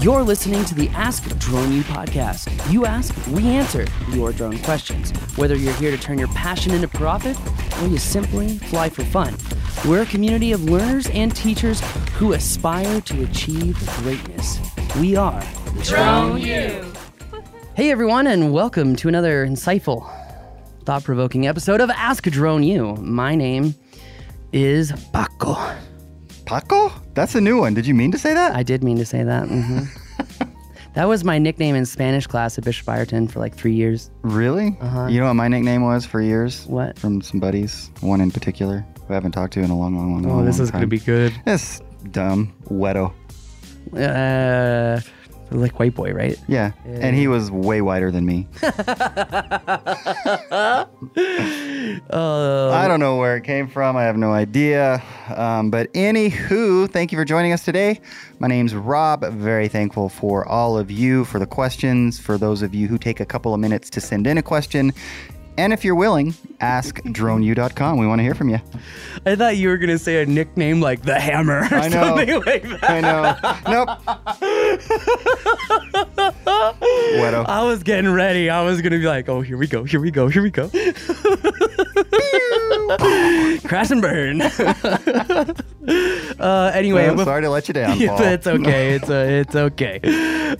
You're listening to the Ask Drone U podcast. You ask, we answer your drone questions. Whether you're here to turn your passion into profit or you simply fly for fun, we're a community of learners and teachers who aspire to achieve greatness. We are Drone U. Hey everyone, and welcome to another insightful, thought-provoking episode of Ask Drone U. My name is Paco. Paco? That's a new one. Did you mean to say that? I did mean to say that. mhm. that was my nickname in Spanish class at Bishop Ireton for like three years. really? Uh-huh. You know what my nickname was for years? What? From some buddies, one in particular who I haven't talked to in a long, long, long, time. Oh, this is going to be good. It's dumb. Weto. Uh, like white boy, right? Yeah. And he was way whiter than me. Uh, I don't know where it came from. I have no idea. Um, but anywho, thank you for joining us today. My name's Rob. Very thankful for all of you for the questions. For those of you who take a couple of minutes to send in a question. And if you're willing, ask droneu.com. We want to hear from you. I thought you were going to say a nickname like the Hammer or I know. something like that. I know. Nope. Weto. I was getting ready. I was gonna be like, "Oh, here we go, here we go, here we go." Crash and burn. uh, anyway, Well, bef- sorry to let you down, Paul. it's okay. It's uh, it's okay.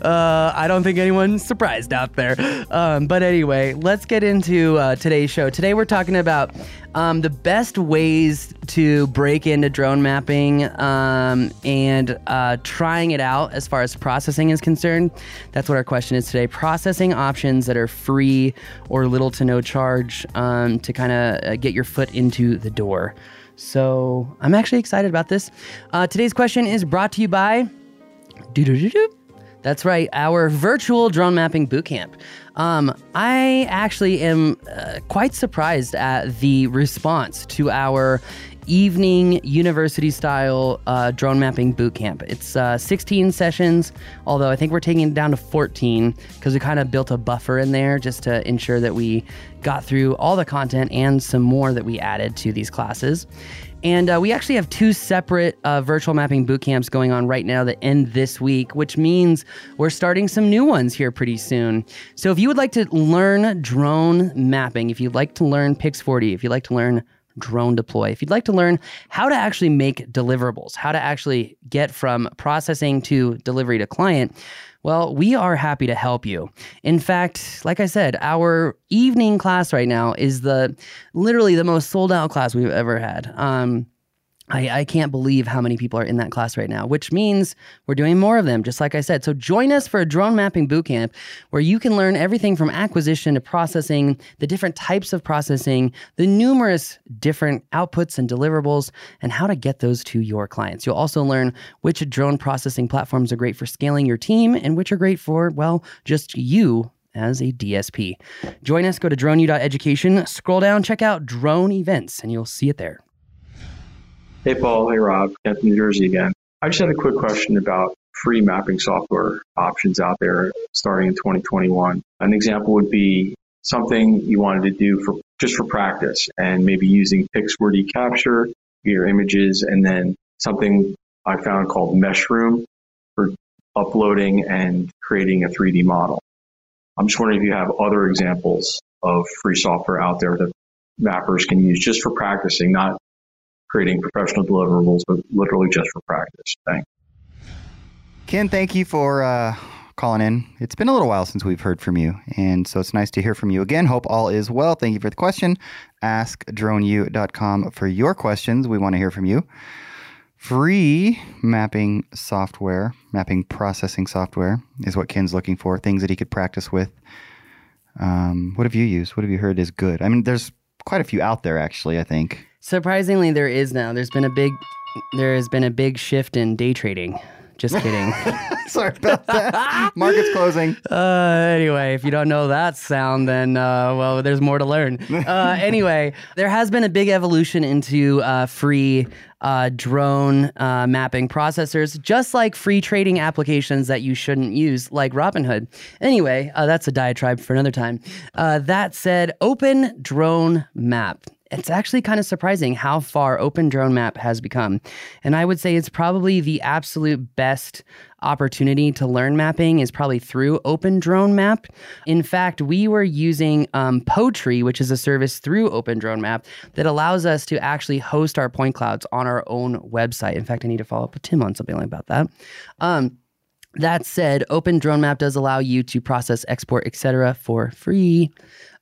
Uh, I don't think anyone's surprised out there. Um, but anyway, let's get into uh, today's show. Today we're talking about um, the best ways to break into drone mapping um, and uh, trying it out as far as processing is concerned. That's what our question is today. Processing options that are free or little to no charge um, to kind of uh, get your foot into the door. So I'm actually excited about this. Uh, today's question is brought to you by. Doo-doo-doo-doo. That's right, our virtual drone mapping bootcamp. Um, I actually am uh, quite surprised at the response to our evening university style uh, drone mapping bootcamp. It's uh, 16 sessions, although I think we're taking it down to 14 because we kind of built a buffer in there just to ensure that we got through all the content and some more that we added to these classes. And uh, we actually have two separate uh, virtual mapping boot camps going on right now that end this week, which means we're starting some new ones here pretty soon. So if you would like to learn drone mapping, if you'd like to learn Pix4D, if you'd like to learn drone deploy, if you'd like to learn how to actually make deliverables, how to actually get from processing to delivery to client, well, we are happy to help you. In fact, like I said, our evening class right now is the literally the most sold out class we've ever had. Um, I, I can't believe how many people are in that class right now, which means we're doing more of them, just like I said. So join us for a drone mapping bootcamp where you can learn everything from acquisition to processing, the different types of processing, the numerous different outputs and deliverables, and how to get those to your clients. You'll also learn which drone processing platforms are great for scaling your team and which are great for, well, just you as a DSP. Join us, go to droneu.education, scroll down, check out drone events, and you'll see it there. Hey, Paul. Hey, Rob. Ken, New Jersey again. I just had a quick question about free mapping software options out there starting in 2021. An example would be something you wanted to do for just for practice and maybe using Pix4D capture your images and then something I found called Meshroom for uploading and creating a 3D model. I'm just wondering if you have other examples of free software out there that mappers can use just for practicing, not creating professional deliverables, but literally just for practice. Thanks. Ken, thank you for uh, calling in. It's been a little while since we've heard from you, and so it's nice to hear from you again. Hope all is well. Thank you for the question. AskDroneU.com for your questions. We want to hear from you. Free mapping software, mapping processing software is what Ken's looking for, things that he could practice with. Um, what have you used? What have you heard is good? I mean, there's quite a few out there, actually, I think. Surprisingly, there is now. There's been a big, there has been a big shift in day trading. Just kidding. Sorry about that. Market's closing. uh, anyway, if you don't know that sound, then uh, well, there's more to learn. Uh, anyway, there has been a big evolution into uh, free uh, drone uh, mapping processors, just like free trading applications that you shouldn't use, like Robinhood. Anyway, uh, that's a diatribe for another time. Uh, that said, Open Drone Map it's actually kind of surprising how far Open Drone Map has become. And I would say it's probably the absolute best opportunity to learn mapping is probably through Open Drone Map. In fact, we were using um, Potree, which is a service through Open Drone Map that allows us to actually host our point clouds on our own website. In fact, I need to follow up with Tim on something like about that. Um, that said, Open Drone Map does allow you to process, export, etc. for free.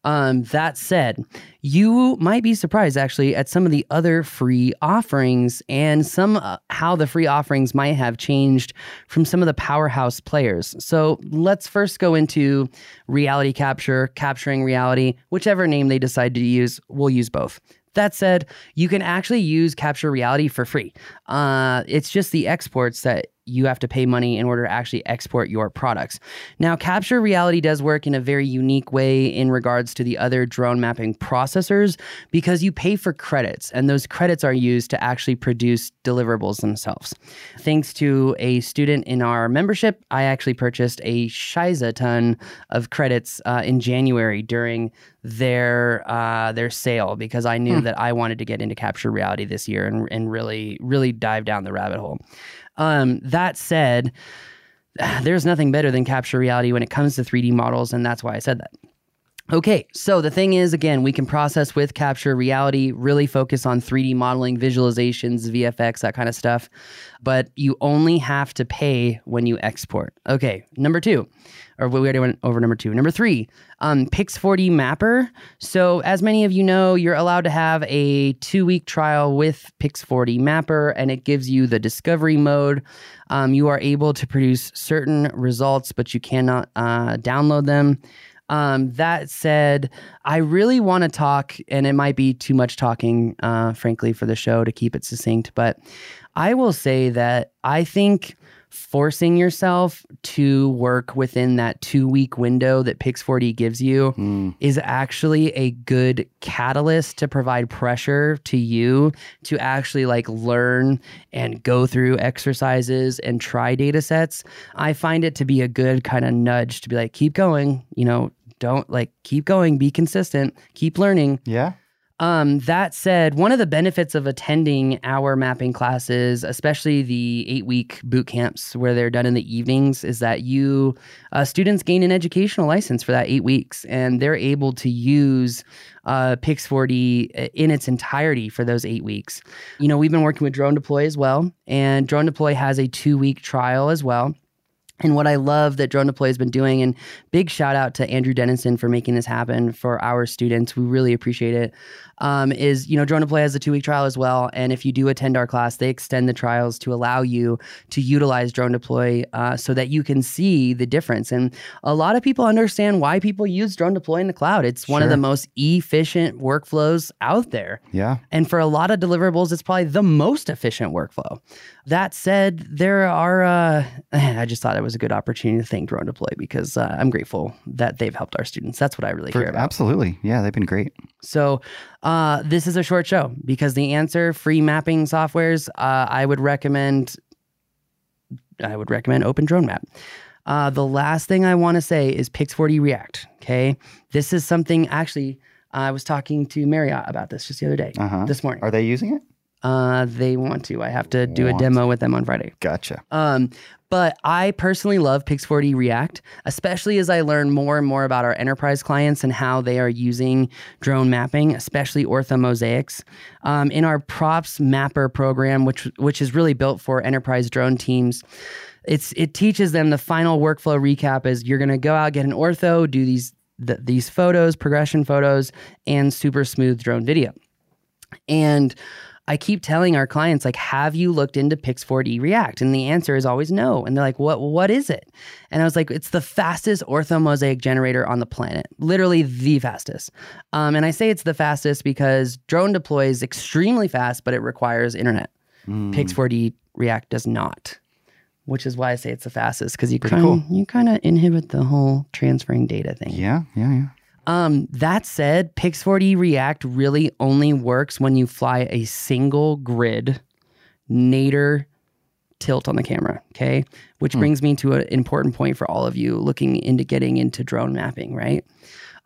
Um, that said, you might be surprised actually at some of the other free offerings and some uh, how the free offerings might have changed from some of the powerhouse players. So let's first go into reality capture, capturing reality, whichever name they decide to use, we'll use both. That said, you can actually use Capture Reality for free. Uh, it's just the exports that you have to pay money in order to actually export your products. Now, Capture Reality does work in a very unique way in regards to the other drone mapping processors because you pay for credits, and those credits are used to actually produce deliverables themselves. Thanks to a student in our membership, I actually purchased a Shiza ton of credits uh, in January during their uh, their sale because I knew hmm. that I wanted to get into capture reality this year and, and really really dive down the rabbit hole. Um, that said, there's nothing better than capture reality when it comes to 3D models, and that's why I said that. Okay, so the thing is, again, we can process with capture reality, really focus on 3D modeling, visualizations, VFX, that kind of stuff, but you only have to pay when you export. Okay, number two, or we already went over number two. Number three, um, Pix4D Mapper. So, as many of you know, you're allowed to have a two week trial with Pix4D Mapper, and it gives you the discovery mode. Um, you are able to produce certain results, but you cannot uh, download them. Um, that said, I really want to talk, and it might be too much talking, uh, frankly, for the show to keep it succinct, but I will say that I think forcing yourself to work within that two week window that Pix4D gives you mm. is actually a good catalyst to provide pressure to you to actually like learn and go through exercises and try data sets. I find it to be a good kind of nudge to be like, keep going, you know, don't like keep going, be consistent, keep learning. Yeah. Um, that said, one of the benefits of attending our mapping classes, especially the eight week boot camps where they're done in the evenings, is that you uh, students gain an educational license for that eight weeks and they're able to use uh, Pix4D uh, in its entirety for those eight weeks. You know, we've been working with Drone Deploy as well, and Drone Deploy has a two week trial as well. And what I love that Drone Deploy has been doing, and big shout out to Andrew Dennison for making this happen for our students. We really appreciate it um, is you know Drone Deploy has a two week trial as well, and if you do attend our class, they extend the trials to allow you to utilize Drone Deploy uh, so that you can see the difference. And a lot of people understand why people use Drone Deploy in the cloud. It's sure. one of the most efficient workflows out there. Yeah, and for a lot of deliverables, it's probably the most efficient workflow. That said, there are. Uh, I just thought it was a good opportunity to thank Drone Deploy because uh, I'm grateful that they've helped our students. That's what I really for, care about. Absolutely, yeah, they've been great. So uh, this is a short show because the answer free mapping softwares uh, I would recommend I would recommend Open Drone Map. Uh, the last thing I want to say is Pix4D React. Okay, this is something actually I was talking to Marriott about this just the other day, uh-huh. this morning. Are they using it? Uh, they want to. I have to do want a demo with them on Friday. Gotcha. Um, but I personally love Pix4D React, especially as I learn more and more about our enterprise clients and how they are using drone mapping, especially ortho mosaics. Um, in our props mapper program, which which is really built for enterprise drone teams, it's it teaches them the final workflow recap is you're going to go out get an ortho, do these the, these photos, progression photos, and super smooth drone video, and I keep telling our clients, like, have you looked into Pix4D React? And the answer is always no. And they're like, what, what is it? And I was like, it's the fastest orthomosaic generator on the planet, literally the fastest. Um, and I say it's the fastest because drone deploys extremely fast, but it requires internet. Mm. Pix4D React does not, which is why I say it's the fastest because you kind cool. you kind of inhibit the whole transferring data thing. Yeah, yeah, yeah. Um, that said, Pix4D React really only works when you fly a single grid nadir tilt on the camera. Okay. Which hmm. brings me to an important point for all of you looking into getting into drone mapping, right?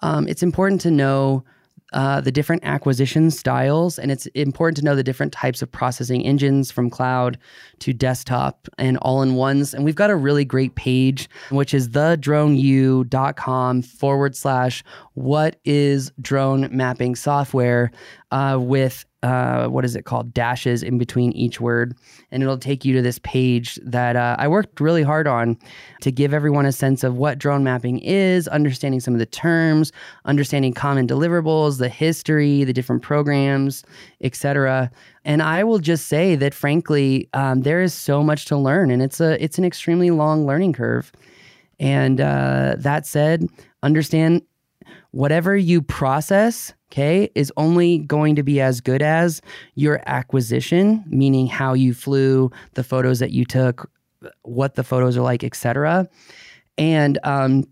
Um, it's important to know uh, the different acquisition styles, and it's important to know the different types of processing engines from cloud to desktop and all in ones. And we've got a really great page, which is thedroneu.com forward slash what is drone mapping software uh, with uh, what is it called? Dashes in between each word. And it'll take you to this page that uh, i worked really hard on to give everyone a sense of what drone mapping is understanding some of the terms understanding common deliverables the history the different programs etc and i will just say that frankly um, there is so much to learn and it's a it's an extremely long learning curve. And uh, that said understand whatever you process okay, is only going to be as good as your acquisition, meaning how you flew, the photos that you took, what the photos are like, etc. And um,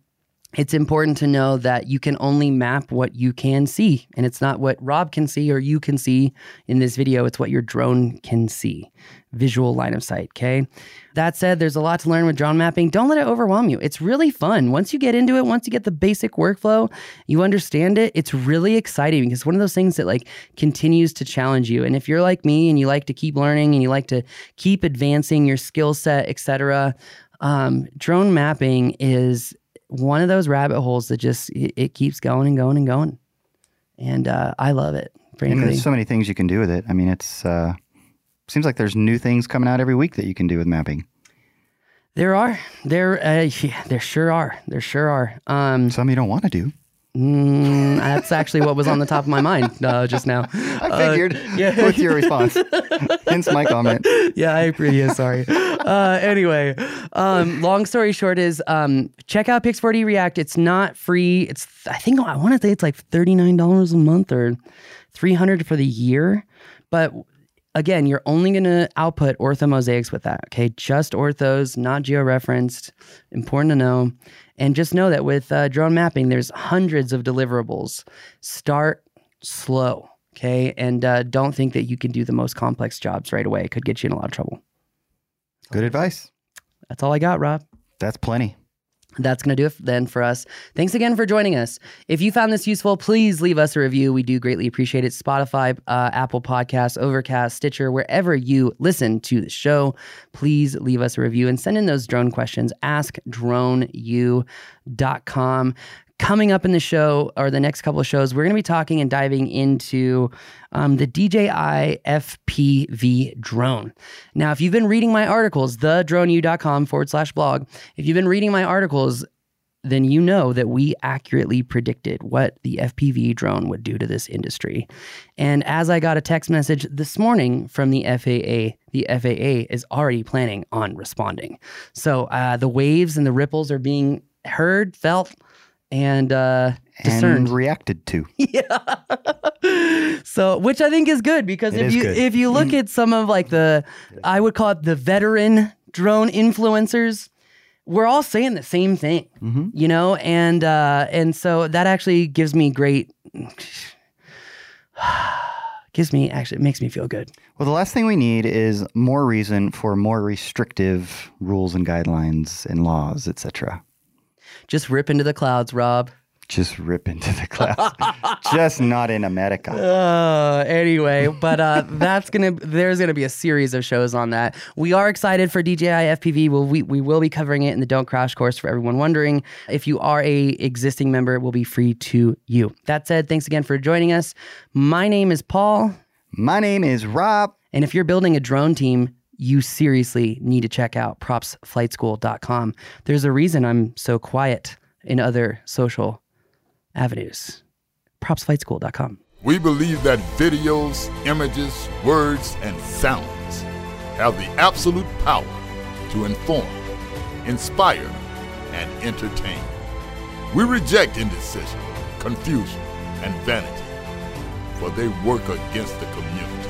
it's important to know that you can only map what you can see. And it's not what Rob can see or you can see in this video, it's what your drone can see. Visual line of sight, okay? That said, there's a lot to learn with drone mapping. Don't let it overwhelm you. It's really fun. Once you get into it, once you get the basic workflow, you understand it, it's really exciting because one of those things that like continues to challenge you. And if you're like me and you like to keep learning and you like to keep advancing your skill set, etc., um, drone mapping is one of those rabbit holes that just it, it keeps going and going and going, and uh, I love it. And Frankly, there's so many things you can do with it. I mean, it's uh, seems like there's new things coming out every week that you can do with mapping. there are there uh, yeah, there sure are there sure are. Um, Some you don't want to do. Mm, that's actually what was on the top of my mind uh, just now. I figured yeah. with your response. Hence my comment. yeah, I pretty sorry. Uh, anyway, um, long story short is um, check out Pix4D React. It's not free. It's I think I want to say it's like thirty nine dollars a month or three hundred for the year. But again, you're only going to output ortho mosaics with that. Okay, just orthos, not georeferenced. Important to know. And just know that with uh, drone mapping, there's hundreds of deliverables. Start slow. Okay. And uh, don't think that you can do the most complex jobs right away. It could get you in a lot of trouble. Good advice. That's all I got, Rob. That's plenty. That's going to do it then for us. Thanks again for joining us. If you found this useful, please leave us a review. We do greatly appreciate it. Spotify, uh, Apple Podcasts, Overcast, Stitcher, wherever you listen to the show, please leave us a review and send in those drone questions. AskDroneU.com. Coming up in the show, or the next couple of shows, we're going to be talking and diving into um, the DJI FPV drone. Now, if you've been reading my articles, thedroneu.com forward slash blog, if you've been reading my articles, then you know that we accurately predicted what the FPV drone would do to this industry. And as I got a text message this morning from the FAA, the FAA is already planning on responding. So uh, the waves and the ripples are being heard, felt, and uh, discerned. And reacted to. yeah. so, which I think is good because It if you good. if you look at some of like the, I would call it the veteran drone influencers, we're all saying the same thing, Mhm. you know, and uh, and so that actually gives me great. gives me actually it makes me feel good. Well, the last thing we need is more reason for more restrictive rules and guidelines and laws, etc. Just rip into the clouds, Rob. Just rip into the clouds. Just not in America. Uh, anyway, but uh, that's gonna there's gonna be a series of shows on that. We are excited for DJI FPV. We'll, we we will be covering it in the Don't Crash course for everyone wondering. If you are a existing member, it will be free to you. That said, thanks again for joining us. My name is Paul, My name is Rob. and if you're building a drone team. You seriously need to check out propsflightschool.com. There's a reason I'm so quiet in other social avenues. propsflightschool.com. We believe that videos, images, words, and sounds have the absolute power to inform, inspire, and entertain. We reject indecision, confusion, and vanity, for they work against the community.